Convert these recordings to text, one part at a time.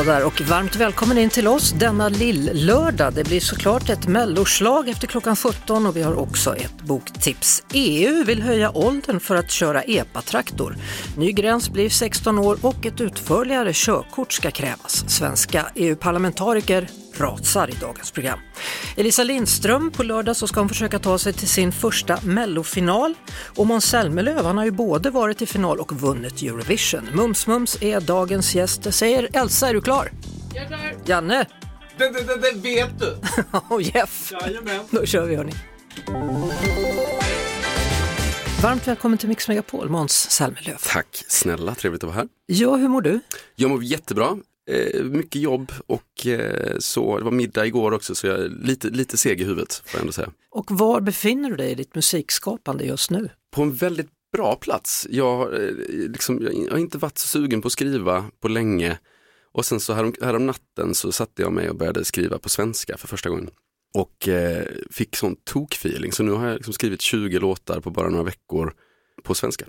Hallå där och varmt välkommen in till oss denna lill-lördag. Det blir såklart ett melloslag efter klockan 17 och vi har också ett boktips. EU vill höja åldern för att köra epatraktor. Ny gräns blir 16 år och ett utförligare körkort ska krävas. Svenska EU-parlamentariker rasar i dagens program. Elisa Lindström, på lördag så ska hon försöka ta sig till sin första mellofinal. Och Måns Zelmerlöw, han har ju både varit i final och vunnit Eurovision. Mums Mums är dagens gäst. Säger Elsa, är du klar? Jag är klar. Janne? Det, det, det, det vet du. Och Jeff? Jajamän. Då kör vi hörni. Varmt välkommen till Mix Megapol, Måns Zelmerlöw. Tack snälla, trevligt att vara här. Ja, hur mår du? Jag mår jättebra, eh, mycket jobb och så, det var middag igår också så jag är lite, lite seg i huvudet får jag ändå säga. Och var befinner du dig i ditt musikskapande just nu? På en väldigt bra plats. Jag, har, eh, liksom, jag har inte varit så sugen på att skriva på länge och sen så härom, härom natten så satte jag mig och började skriva på svenska för första gången. Och eh, fick sån tokfeeling så nu har jag liksom skrivit 20 låtar på bara några veckor på svenska.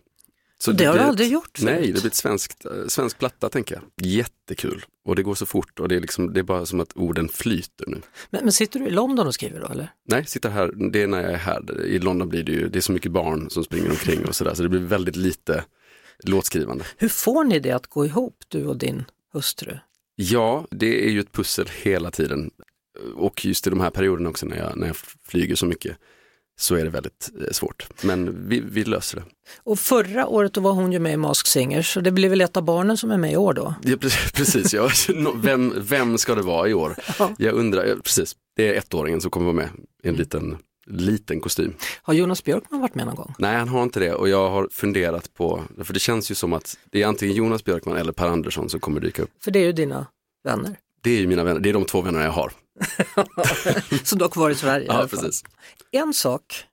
Så Det har du aldrig ett- gjort förut. Nej, det blir ett svenskt, eh, svensk platta tänker jag. Jättekul. Och det går så fort och det är, liksom, det är bara som att orden flyter nu. Men, men sitter du i London och skriver då eller? Nej, sitter här, det är när jag är här. I London blir det ju, det är så mycket barn som springer omkring och sådär så det blir väldigt lite låtskrivande. Hur får ni det att gå ihop, du och din hustru? Ja, det är ju ett pussel hela tiden. Och just i de här perioderna också när jag, när jag flyger så mycket så är det väldigt eh, svårt. Men vi, vi löser det. Och förra året då var hon ju med i Mask Singer så det blir väl ett av barnen som är med i år då? Ja, pre- precis, ja. Vem, vem ska det vara i år? Ja. Jag undrar, precis, det är ettåringen som kommer vara med i en liten, liten kostym. Har Jonas Björkman varit med någon gång? Nej, han har inte det och jag har funderat på, för det känns ju som att det är antingen Jonas Björkman eller Per Andersson som kommer dyka upp. För det är ju dina vänner. Det är mina vänner, det är de två vännerna jag har. Som dock var i Sverige Ja, precis. En sak,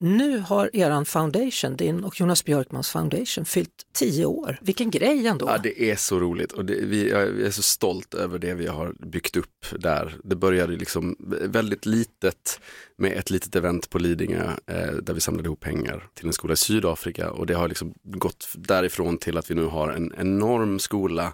nu har eran foundation, din och Jonas Björkmans foundation, fyllt tio år. Vilken grej ändå. Ja, det är så roligt och det, vi, jag är så stolt över det vi har byggt upp där. Det började liksom väldigt litet med ett litet event på Lidingö eh, där vi samlade ihop pengar till en skola i Sydafrika och det har liksom gått därifrån till att vi nu har en enorm skola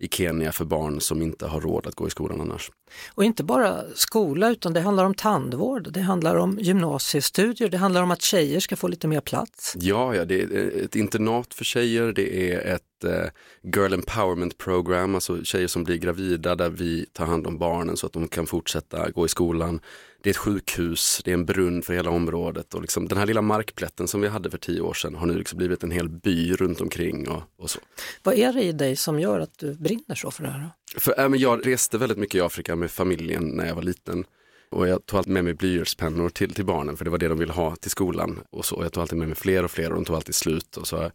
i Kenya för barn som inte har råd att gå i skolan annars. Och inte bara skola utan det handlar om tandvård, det handlar om gymnasiestudier, det handlar om att tjejer ska få lite mer plats. Ja, ja, det är ett internat för tjejer, det är ett eh, girl empowerment program, alltså tjejer som blir gravida där vi tar hand om barnen så att de kan fortsätta gå i skolan. Det är ett sjukhus, det är en brunn för hela området och liksom den här lilla markplätten som vi hade för tio år sedan har nu liksom blivit en hel by runt omkring och, och så. Vad är det i dig som gör att du brinner så för det här? För, äh, men jag reste väldigt mycket i Afrika med familjen när jag var liten. Och jag tog alltid med mig blyertspennor till, till barnen för det var det de ville ha till skolan. Och så. Jag tog alltid med mig fler och fler och de tog alltid slut. Och så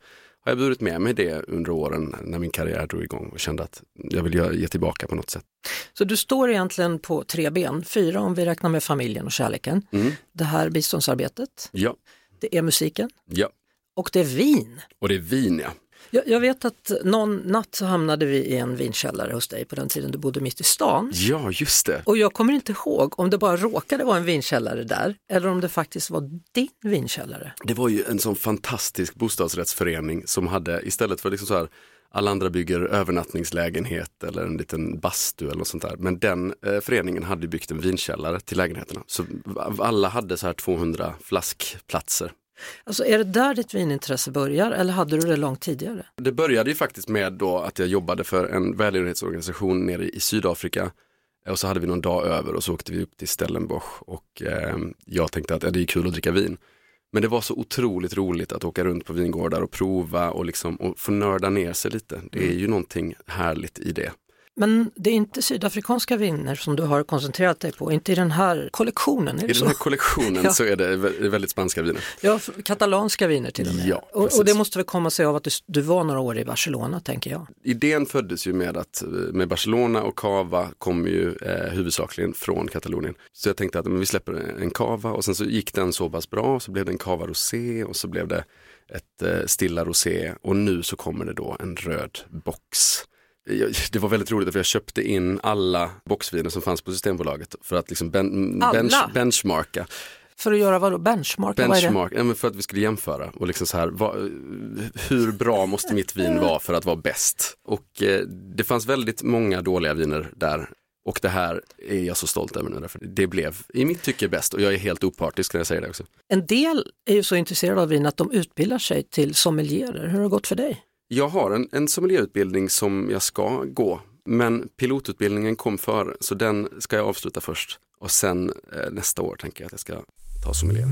har jag burit med mig det under åren när min karriär drog igång och kände att jag vill ge tillbaka på något sätt. Så du står egentligen på tre ben, fyra om vi räknar med familjen och kärleken. Mm. Det här biståndsarbetet, Ja, det är musiken ja. och det är vin. Och det är vin ja. Jag, jag vet att någon natt så hamnade vi i en vinkällare hos dig på den tiden du bodde mitt i stan. Ja, just det. Och jag kommer inte ihåg om det bara råkade vara en vinkällare där eller om det faktiskt var din vinkällare. Det var ju en sån fantastisk bostadsrättsförening som hade istället för liksom så här alla andra bygger övernattningslägenhet eller en liten bastu eller något sånt där. Men den eh, föreningen hade byggt en vinkällare till lägenheterna. Så alla hade så här 200 flaskplatser. Alltså är det där ditt vinintresse börjar eller hade du det långt tidigare? Det började ju faktiskt med då att jag jobbade för en välgörenhetsorganisation nere i Sydafrika. Och så hade vi någon dag över och så åkte vi upp till Stellenbosch och eh, jag tänkte att ja, det är kul att dricka vin. Men det var så otroligt roligt att åka runt på vingårdar och prova och, liksom, och få nörda ner sig lite. Det är ju någonting härligt i det. Men det är inte sydafrikanska viner som du har koncentrerat dig på, inte i den här kollektionen, I den så? här kollektionen Ja. så är det vä- väldigt spanska viner. Ja, katalanska viner till och med. Ja, och, och det måste väl komma sig av att du, du var några år i Barcelona, tänker jag. Idén föddes ju med att med Barcelona och Cava kommer ju eh, huvudsakligen från Katalonien. Så jag tänkte att men vi släpper en Cava och sen så gick den så pass bra så blev det en Cava Rosé och så blev det ett eh, stilla rosé och nu så kommer det då en röd box. Det var väldigt roligt för jag köpte in alla boxviner som fanns på Systembolaget för att liksom ben, bench, benchmarka. För att göra vad då? Benchmark? Vad? Benchmark, ja, för att vi skulle jämföra och liksom så här, vad, hur bra måste mitt vin vara för att vara bäst? Och eh, det fanns väldigt många dåliga viner där och det här är jag så stolt över nu därför det blev i mitt tycke bäst och jag är helt opartisk när jag säger det också. En del är ju så intresserade av vin att de utbildar sig till sommelierer. Hur har det gått för dig? Jag har en, en sommelierutbildning som jag ska gå men pilotutbildningen kom före så den ska jag avsluta först och sen eh, nästa år tänker jag att jag ska ta sommelier.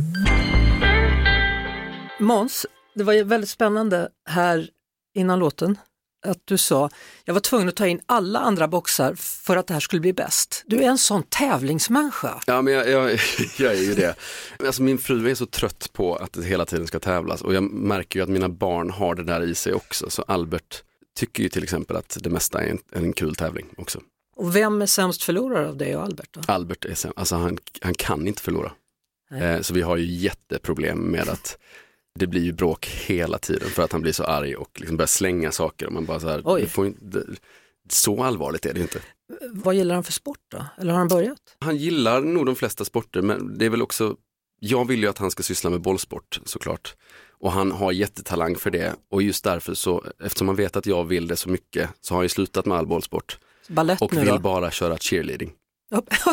Måns, det var ju väldigt spännande här innan låten att du sa jag var tvungen att ta in alla andra boxar för att det här skulle bli bäst. Du är en sån tävlingsmänniska. Ja, men jag, jag, jag är ju det. Alltså, min fru är så trött på att det hela tiden ska tävlas och jag märker ju att mina barn har det där i sig också. Så Albert tycker ju till exempel att det mesta är en, en kul tävling också. Och vem är sämst förlorare av dig och Albert? Då? Albert är sen, alltså han, han kan inte förlora. Eh, så vi har ju jätteproblem med att det blir ju bråk hela tiden för att han blir så arg och liksom börjar slänga saker och man bara så här, Oj. får inte, så allvarligt är det inte. Vad gillar han för sport då? Eller har han börjat? Han gillar nog de flesta sporter men det är väl också, jag vill ju att han ska syssla med bollsport såklart. Och han har jättetalang för det och just därför så, eftersom han vet att jag vill det så mycket så har han ju slutat med all bollsport Ballett och vill då? bara köra cheerleading.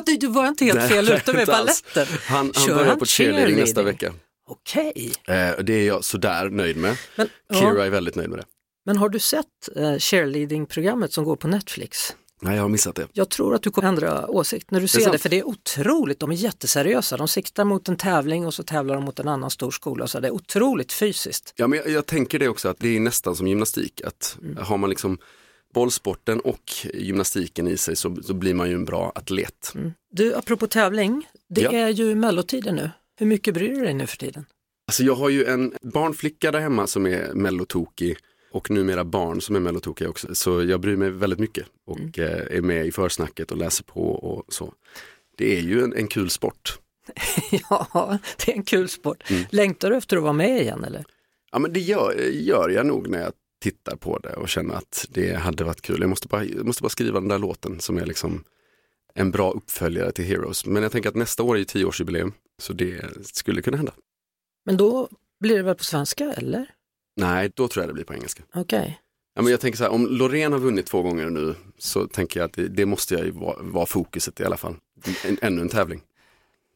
Du, du var inte helt Nej, fel ute med balletten. Han, han Kör börjar han på cheerleading nästa cheerleading? vecka. Okej. Eh, det är jag sådär nöjd med. Men, Kira ja, är väldigt nöjd med det. men har du sett eh, cheerleading-programmet som går på Netflix? Nej, jag har missat det. Jag tror att du kommer ändra åsikt när du ser det, sant. för det är otroligt, de är jätteseriösa. De siktar mot en tävling och så tävlar de mot en annan stor skola. Så det är otroligt fysiskt. Ja, men jag, jag tänker det också att det är nästan som gymnastik. Att har man liksom bollsporten och gymnastiken i sig så, så blir man ju en bra atlet. Du, apropå tävling, det Ja. är ju mellotider nu. Hur mycket bryr du dig nu för tiden? Alltså jag har ju en barnflicka där hemma som är mellotokig och numera barn som är mellotokiga också. Så jag bryr mig väldigt mycket och eh, är med i försnacket och läser på och så. Det är ju en, en kul sport. ja, det är en kul sport. Längtar du efter att vara med igen eller? Ja men det gör, gör jag nog när jag tittar på det och känner att det hade varit kul. Jag måste bara, jag måste bara skriva den där låten som är liksom en bra uppföljare till Heroes. Men jag tänker att nästa år är ju tioårsjubileum så det skulle kunna hända. Men då blir det väl på svenska eller? Nej, då tror jag det blir på engelska. Okej. Ja, men jag tänker så här, om Loreen har vunnit två gånger nu så tänker jag att det, det måste jag ju vara, vara fokuset i alla fall. En, ännu en tävling.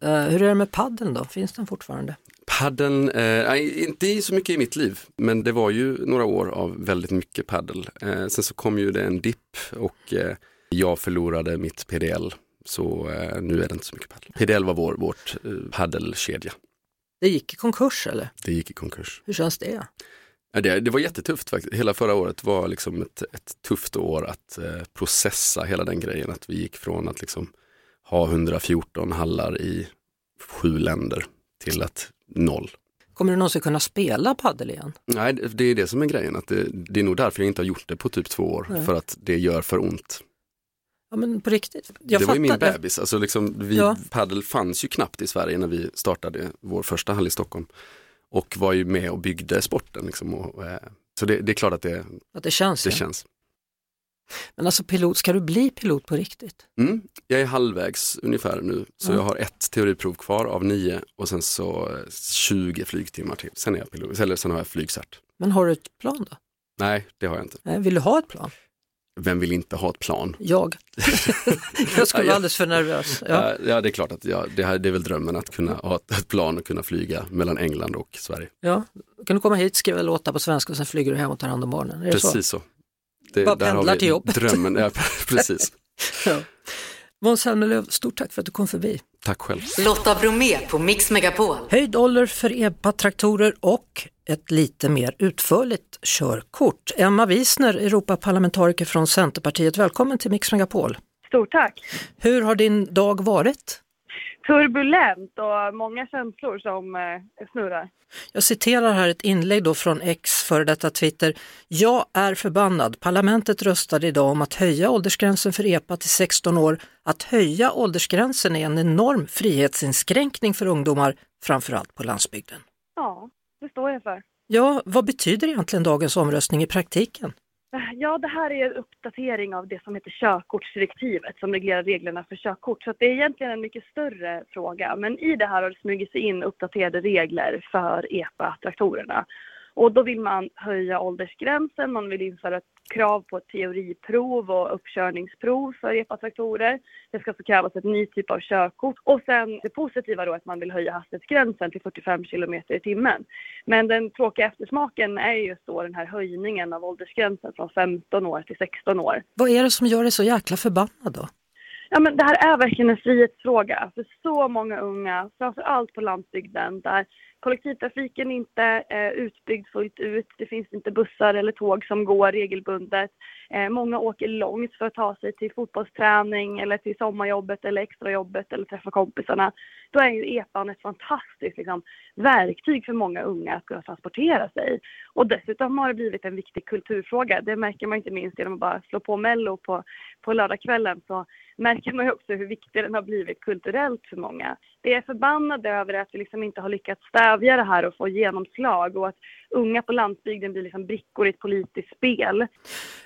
Eh, hur är det med paddeln då? Finns den fortfarande? Paddeln, eh, inte så mycket i mitt liv, men det var ju några år av väldigt mycket paddel. Eh, sen så kom ju det en dipp och eh, jag förlorade mitt PDL. Så eh, nu är det inte så mycket paddel. PDL var vår, vårt eh, paddelkedja. Det gick i konkurs eller? Det gick i konkurs. Hur känns det? Ja, det, det var jättetufft faktiskt. Hela förra året var liksom ett, ett tufft år att eh, processa hela den grejen. Att vi gick från att liksom ha 114 hallar i sju länder till att noll. Kommer du någonsin kunna spela paddel igen? Nej, det det är det som är grejen. Att det, det är nog därför jag inte har gjort det på typ två år. Nej. För att det gör för ont. Ja men på riktigt. Jag det var ju min bebis. Alltså liksom, vi, Ja. Paddel fanns ju knappt i Sverige när vi startade vår första hall i Stockholm. Och var ju med och byggde sporten. Liksom, och, eh, så det, det är klart att det, Att det känns. det ja. känns. Men alltså pilot, ska du bli pilot på riktigt? Mm, jag är halvvägs ungefär nu, så Ja. jag har ett teoriprov kvar av nio och sen så eh, 20 flygtimmar till. Sen, är jag pilot, eller sen har jag flygcert. Men har du ett plan då? Nej, det har jag inte. Nej, Vill du ha ett plan? Vem vill inte ha ett plan? Jag. jag skulle vara alldeles för nervös. Ja. Ja, det är klart att ja, det, här, det är väl drömmen att kunna ha ett, plan och kunna flyga mellan England och Sverige. Ja. Kan du komma hit, skriva låtar på svenska och sen flyger du hem och tar hand om barnen? Är det så? Precis så. Det, Bara där har pendlar vi till jobbet. Drömmen, ja, precis. Ja. Måns Zelmerlöw, stort tack för att du kom förbi. Tack själv. Lotta Bromé på Mix Megapol. Höjd ålder för epatraktorer och ett lite mer utförligt körkort. Emma Wiesner, Europaparlamentariker från Centerpartiet, välkommen till Mix Megapol. Stort tack! Hur har din dag varit? Turbulent och många känslor som eh, snurrar. Jag citerar här ett inlägg då från X före detta Twitter. Jag är förbannad. Parlamentet röstade idag om att höja åldersgränsen för EPA till 16 år. Att höja åldersgränsen är en enorm frihetsinskränkning för ungdomar, framförallt på landsbygden. Ja, det står jag för. Ja, vad betyder egentligen dagens omröstning i praktiken? Ja, det här är en uppdatering av det som heter körkortsdirektivet som reglerar reglerna för körkort. Så det är egentligen en mycket större fråga. Men i det här har det smugit sig in uppdaterade regler för EPA-traktorerna. Och då vill man höja åldersgränsen, man vill införa ett krav på ett teoriprov och uppkörningsprov för EPA-traktorer. Det ska alltså krävas ett ny typ av körkort. Och sen det positiva då är att man vill höja hastighetsgränsen till 45 km i timmen. Men den tråkiga eftersmaken är just då den här höjningen av åldersgränsen från 15 år till 16 år. Vad är det som gör dig så jäkla förbannad då? Ja, men det här är verkligen en frihetsfråga för så många unga, framför allt på landsbygden där kollektivtrafiken är inte eh, utbyggd fullt ut. Det finns inte bussar eller tåg som går regelbundet. Eh, många åker långt för att ta sig till fotbollsträning eller till sommarjobbet eller extrajobbet eller träffa kompisarna. Då är ju EPAN ett fantastiskt liksom, verktyg för många unga att kunna transportera sig. Och dessutom har det blivit en viktig kulturfråga. Det märker man inte minst genom att bara slå på Mello på, på lördagskvällen så märker man ju också hur viktig den har blivit kulturellt för många. Det är förbannade över att vi liksom inte har lyckats stävja det här och få genomslag och att unga på landsbygden blir liksom brickor i ett politiskt spel.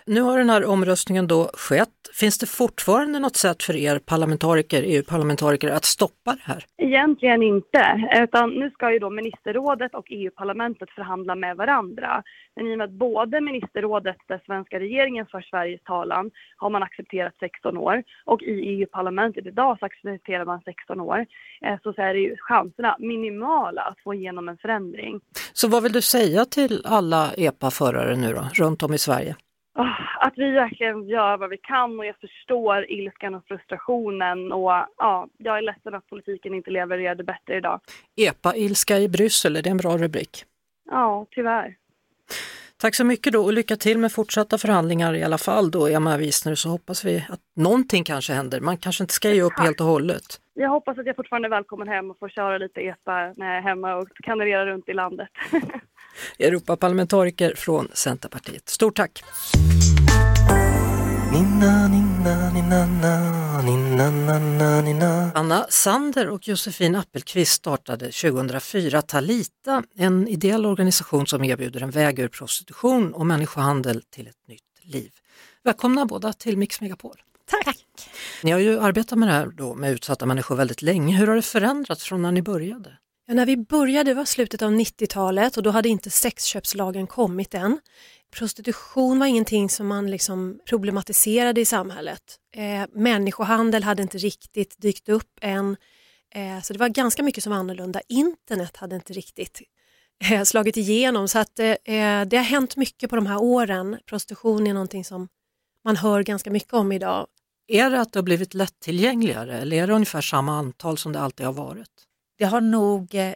Nu har den här omröstningen då skett. Finns det fortfarande något sätt för er parlamentariker, EU-parlamentariker att stoppa det här? Egentligen inte, utan nu ska ju då ministerrådet och EU-parlamentet förhandla med varandra. Men i och med att både ministerrådet, där svenska regeringen för Sveriges talan, har man accepterat 16 år och i EU-parlamentet idag så accepterar man 16 år, eh, så är det ju chanserna minimala att få igenom en förändring. Så vad vill du säga till alla EPA-förare nu då, runt om i Sverige? Oh, att vi verkligen gör vad vi kan och jag förstår ilskan och frustrationen och ja, jag är ledsen att politiken inte levererade bättre idag. EPA-ilska i Bryssel, är det en bra rubrik? Ja, tyvärr. Tack så mycket då och lycka till med fortsatta förhandlingar i alla fall då, Emma Wiesner, så hoppas vi att någonting kanske händer. Man kanske inte ska ge upp helt och hållet. Jag hoppas att jag fortfarande är välkommen hem och får köra lite EPA när jag är hemma och kandiderar runt i landet. Europaparlamentariker från Centerpartiet. Stort tack! Anna Sander och Josefin Appelqvist startade 2004 Talita, en ideell organisation som erbjuder en väg ur prostitution och människohandel till ett nytt liv. Välkomna båda till Mix Megapol. Tack! Ni har ju arbetat med det här då, med utsatta människor väldigt länge. Hur har det förändrats från när ni började? Ja, när vi började var slutet av 90-talet och då hade inte sexköpslagen kommit än. Prostitution var ingenting som man liksom problematiserade i samhället. Eh, människohandel hade inte riktigt dykt upp än. Eh, så det var ganska mycket som var annorlunda. Internet hade inte riktigt eh, slagit igenom så att eh, det har hänt mycket på de här åren. Prostitution är någonting som man hör ganska mycket om idag. Är det att det har blivit lättillgängligare eller är det ungefär samma antal som det alltid har varit? Det har nog eh,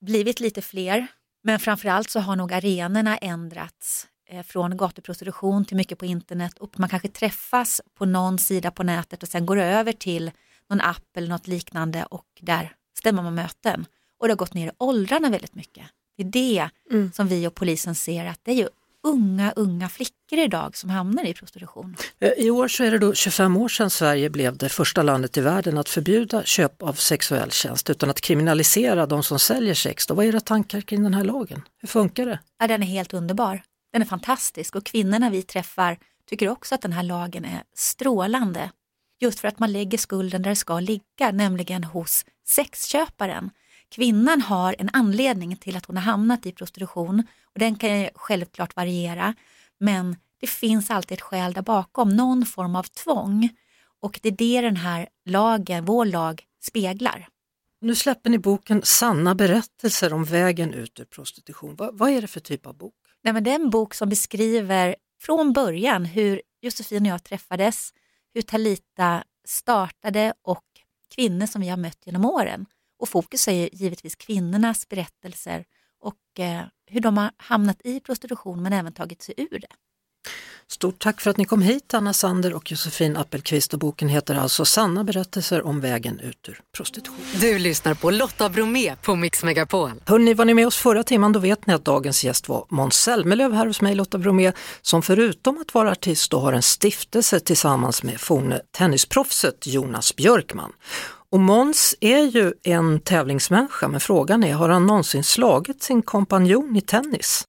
blivit lite fler, men framförallt så har nog arenorna ändrats eh, från gatuprostitution till mycket på internet och man kanske träffas på någon sida på nätet och sen går över till någon app eller något liknande och där stämmer man möten. Och det har gått ner i åldrarna väldigt mycket. Det är det mm. som vi och polisen ser att det är ju unga, unga flickor idag som hamnar i prostitution. Eh, I år så är det då 25 år sedan Sverige blev det första landet i världen att förbjuda köp av sexuell tjänst utan att kriminalisera de som säljer sex. Då, vad är era tankar kring den här lagen? Hur funkar det? Ja, den är helt underbar. Den är fantastisk och kvinnorna vi träffar tycker också att den här lagen är strålande. Just för att man lägger skulden där det ska ligga, nämligen hos sexköparen. Kvinnan har en anledning till att hon har hamnat i prostitution och den kan ju självklart variera men det finns alltid ett skäl där bakom, någon form av tvång och det är det den här lagen, vår lag, speglar. Nu släpper ni boken Sanna berättelser om vägen ut ur prostitution. Vad, vad är det för typ av bok? Nej, men det är en bok som beskriver från början hur Josefin och jag träffades, hur Talita startade och kvinnor som vi har mött genom åren. Och fokus är givetvis kvinnornas berättelser och eh, hur de har hamnat i prostitution men även tagit sig ur det. Stort tack för att ni kom hit Anna Sander och Josefin Appelqvist och boken heter alltså Sanna berättelser om vägen ut ur prostitution. Du lyssnar på Lotta Bromé på Mix Megapol. Hörrni, var ni med oss förra timmen då vet ni att dagens gäst var Måns Zelmerlöw här hos mig, Lotta Bromé, som förutom att vara artist då har en stiftelse tillsammans med forne tennisproffset Jonas Björkman. Och Måns är ju en tävlingsmänniska, men frågan är, har han någonsin slagit sin kompanjon i tennis?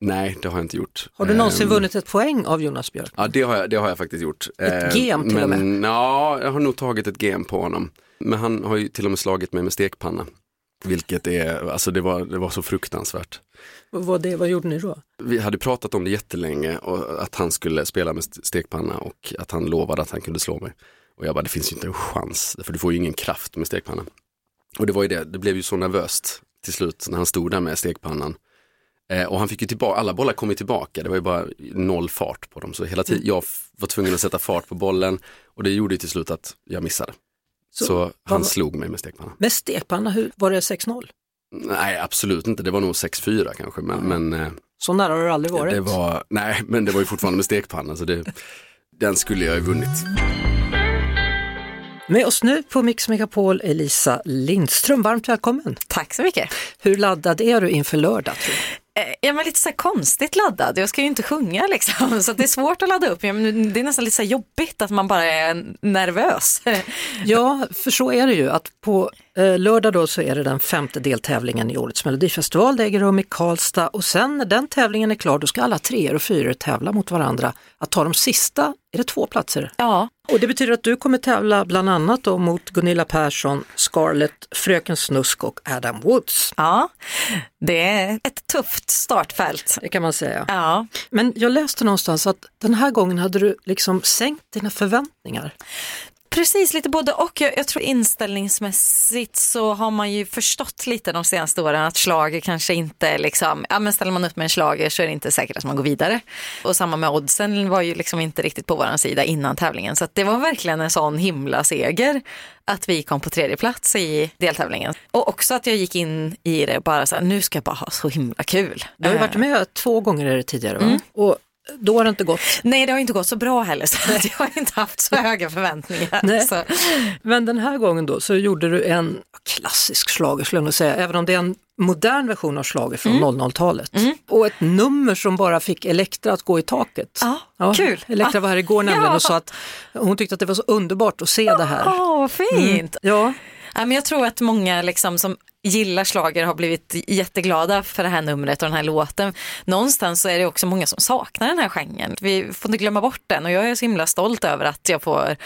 Nej, det har jag inte gjort. Har du någonsin Ehm, vunnit ett poäng av Jonas Björkman? Ja, det har jag, det har jag faktiskt gjort. Ett Eh, gem till och men, Ja, jag har nog tagit ett gem på honom. Men han har ju till och med slagit mig med stekpanna. Vilket är, alltså det var, det var så fruktansvärt. Vad, det, vad gjorde ni då? Vi hade pratat om det jättelänge och att han skulle spela med stekpanna och att han lovade att han kunde slå mig. Och jag bara, det finns ju inte en chans, för du får ju ingen kraft med stekpannan. Och det var ju det, det blev ju så nervöst till slut när han stod där med stekpannan. Eh, och han fick ju tillbaka, alla bollar kom ju tillbaka, det var ju bara noll fart på dem. Så hela tiden, jag f- var tvungen att sätta fart på bollen och det gjorde ju till slut att jag missade. Så, Så, han vad- slog mig med stekpannan. Med stekpanna, hur, var det 6-0? Nej, absolut inte, det var nog 6-4 kanske, men, men eh, Så nära har det aldrig varit. det var, nej, men det var ju fortfarande med stekpanna, så det, den skulle jag ju vunnit. Med oss nu på Mix Megapol Elisa Lindström, varmt välkommen. Tack så mycket. Hur laddad är du inför lördag? Tror du? Eh, ja, Jag är lite så här konstigt laddad, jag ska ju inte sjunga liksom, så att det är svårt att ladda upp. Det är nästan lite så här jobbigt att man bara är nervös. Ja, för så är det ju att på eh, lördag då så är det den femte deltävlingen i årets melodifestival. Det äger rum i Karlstad och sen när den tävlingen är klar då ska alla treor och fyror tävla mot varandra. Att ta de sista, är det två platser? Ja. Och det betyder att du kommer tävla bland annat då mot Gunilla Persson, Scarlett, Fröken Snusk och Adam Woods. Ja, det är ett tufft startfält. Det kan man säga. Ja. Men jag läste någonstans att den här gången hade du liksom sänkt dina förväntningar. Precis, lite både och. Jag, jag tror inställningsmässigt så har man ju förstått lite de senaste åren att slager kanske inte liksom, ja men ställer man upp med en slager så är det inte säkert att man går vidare. Och samma med oddsen var ju liksom inte riktigt på vår sida innan tävlingen. Så att det var verkligen en sån himla seger att vi kom på tredje plats i deltävlingen. Och också att jag gick in i det bara så här, nu ska jag bara ha så himla kul. Du har ju varit med två gånger tidigare va? Och då har det inte gått. Nej, det har inte gått så bra heller så jag har inte haft så höga förväntningar. Nej. Så. Men den här gången då så gjorde du en klassisk schlager skulle jag nog säga, även om det är en modern version av schlager från 00-talet. Och ett nummer som bara fick Elektra att gå i taket. Ja, kul. Elektra var här igår nämligen Ja. och sa att hon tyckte att det var så underbart att se det här. Åh, vad fint. Ja, Ja, men jag tror att många liksom som gillar slager har blivit jätteglada för det här numret och den här låten. Någonstans så är det också många som saknar den här genren. Vi får inte glömma bort den och jag är så himla stolt över att jag får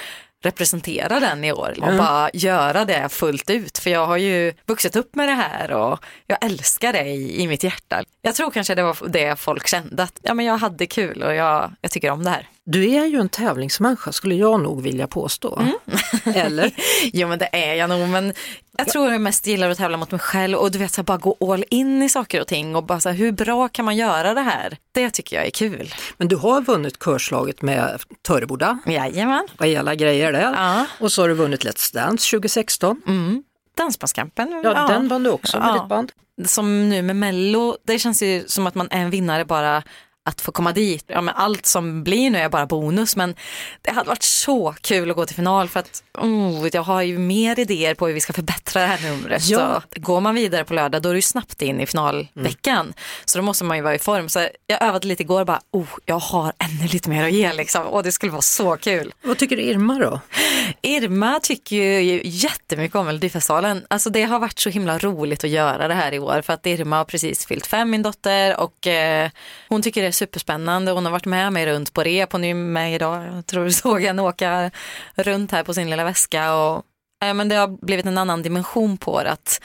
representera den i år och Ja. bara göra det fullt ut. För jag har ju vuxit upp med det här och jag älskar det i, i mitt hjärta. Jag tror kanske det var det folk kände att ja, men jag hade kul och jag, jag tycker om det här. Du är ju en tävlingsmänniska skulle jag nog vilja påstå. Eller? Jo men det är jag nog men jag tror jag mest gillar att tävla mot mig själv och du vet så här, bara gå all in i saker och ting och bara så här, hur bra kan man göra det här? Det tycker jag är kul. Men du har vunnit körslaget med Töreboda. Jajamän. Vad hela grejer där. Ja. Och så har du vunnit Let's Dance 2016. Mm. Dansbandskampen. Ja, den vann du också med Ja. ditt band. Som nu med Mello, det känns ju som att man är en vinnare bara att få komma dit. Ja, men allt som blir nu är bara bonus men det hade varit så kul att gå till final för att oh, jag har ju mer idéer på hur vi ska förbättra det här numret. Ja. Så går man vidare på lördag då är det ju snabbt in i finalveckan. Så då måste man ju vara i form. Så jag övade lite igår bara, oh, jag har ännu lite mer att ge liksom. Och det skulle vara så kul. Vad tycker Irma då? Irma tycker ju jättemycket om Melodifestivalen. Alltså det har varit så himla roligt att göra det här i år för att Irma har precis fyllt fem, min dotter, och eh, hon tycker det är superspännande. Hon har varit med mig runt på rep, hon är med idag. Jag tror du såg henne åka runt här på sin lilla väska och eh, men det har blivit en annan dimension på det att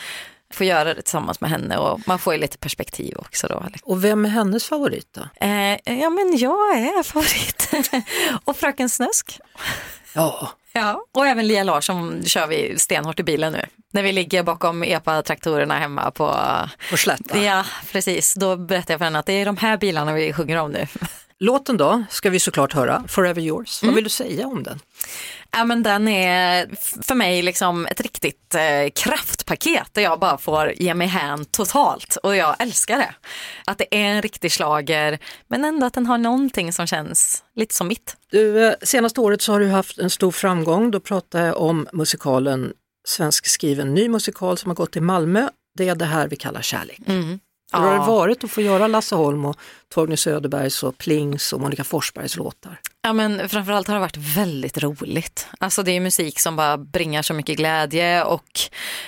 få göra det tillsammans med henne och man får ju lite perspektiv också då. Och vem är hennes favorit då? Eh, ja men jag är favorit. och Fröken Snusk. Ja. Ja, och även Lia Larsson kör vi stenhårt i bilen nu. När vi ligger bakom EPA-traktorerna hemma på... På Slätta. Ja, precis. Då berättar jag för henne att det är de här bilarna vi sjunger om nu. Låten då ska vi såklart höra, Forever Yours. Vad vill du säga om den? Ja, men den är för mig liksom ett riktigt eh, kraftpaket där jag bara får ge mig hän totalt och jag älskar det. Att det är en riktig slager men ändå att den har någonting som känns lite som mitt. Du, eh, senaste året så har du haft en stor framgång. Då pratar jag om musikalen svenskskriven ny musikal som har gått i Malmö. Det är det här vi kallar kärlek. Mm. Hur har det Ja. varit att få göra Lasse Holm och Torgny Söderbergs och Plings och Monica Forsbergs låtar? Ja men framförallt har det varit väldigt roligt. Alltså det är musik som bara bringar så mycket glädje och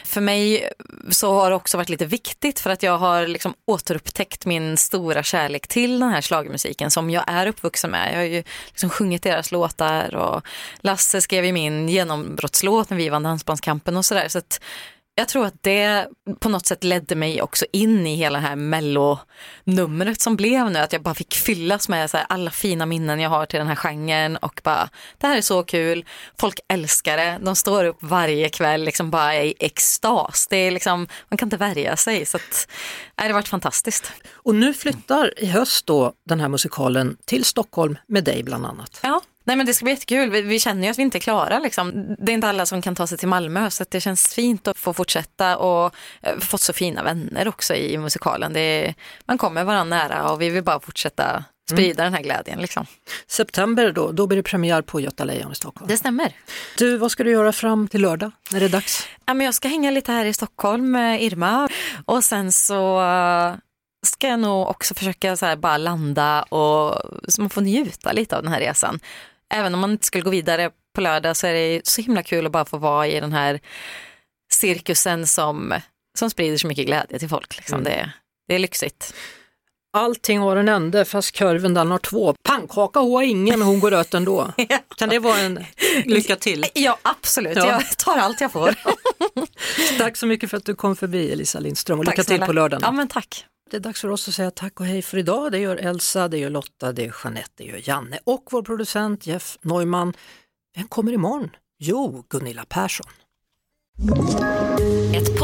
för mig så har det också varit lite viktigt för att jag har liksom återupptäckt min stora kärlek till den här schlagermusiken som jag är uppvuxen med. Jag har ju liksom sjungit deras låtar och Lasse skrev ju min genombrottslåt när vi vann Dansbandskampen och sådär. Så att jag tror att det på något sätt ledde mig också in i hela det här mellonumret som blev nu. Att jag bara fick fyllas med så alla fina minnen jag har till den här genren och bara det här är så kul. Folk älskar det. De står upp varje kväll liksom bara i extas. Det är liksom, man kan inte värja sig. Så att, det har varit fantastiskt. Och nu flyttar i höst då den här musikalen till Stockholm med dig bland annat. Ja. Nej men det ska bli jättekul. Vi, vi känner ju att vi inte är klara. Liksom. Det är inte alla som kan ta sig till Malmö så att det känns fint att få fortsätta och eh, fått så fina vänner också i musikalen. Är, man kommer varandra nära och vi vill bara fortsätta sprida den här glädjen. Liksom. September då, då blir det premiär på Göta Lejon i Stockholm. Det stämmer. Du, vad ska du göra fram till lördag när det är dags? Ja, men jag ska hänga lite här i Stockholm med Irma och sen så eh, ska jag nog också försöka så här bara landa och så man får njuta lite av den här resan. Även om man inte skulle gå vidare på lördag så är det så himla kul att bara få vara i den här cirkusen som, som sprider så mycket glädje till folk. Liksom. Mm. Det, det är lyxigt. Allting har en ände fast kurven den har två. Pannkaka har ingen men hon går rött ändå. Kan det vara en lycka till? Ja absolut, Ja. jag tar allt jag får. Tack så mycket för att du kom förbi Elisa Lindström och Tack lycka till på lördag. Ja men tack. Det är dags för oss att säga tack och hej för idag. Det gör Elsa, det gör Lotta, det gör Jeanette, det gör Janne och vår producent Jeff Neumann. Vem kommer imorgon? Jo, Gunilla Persson. Ett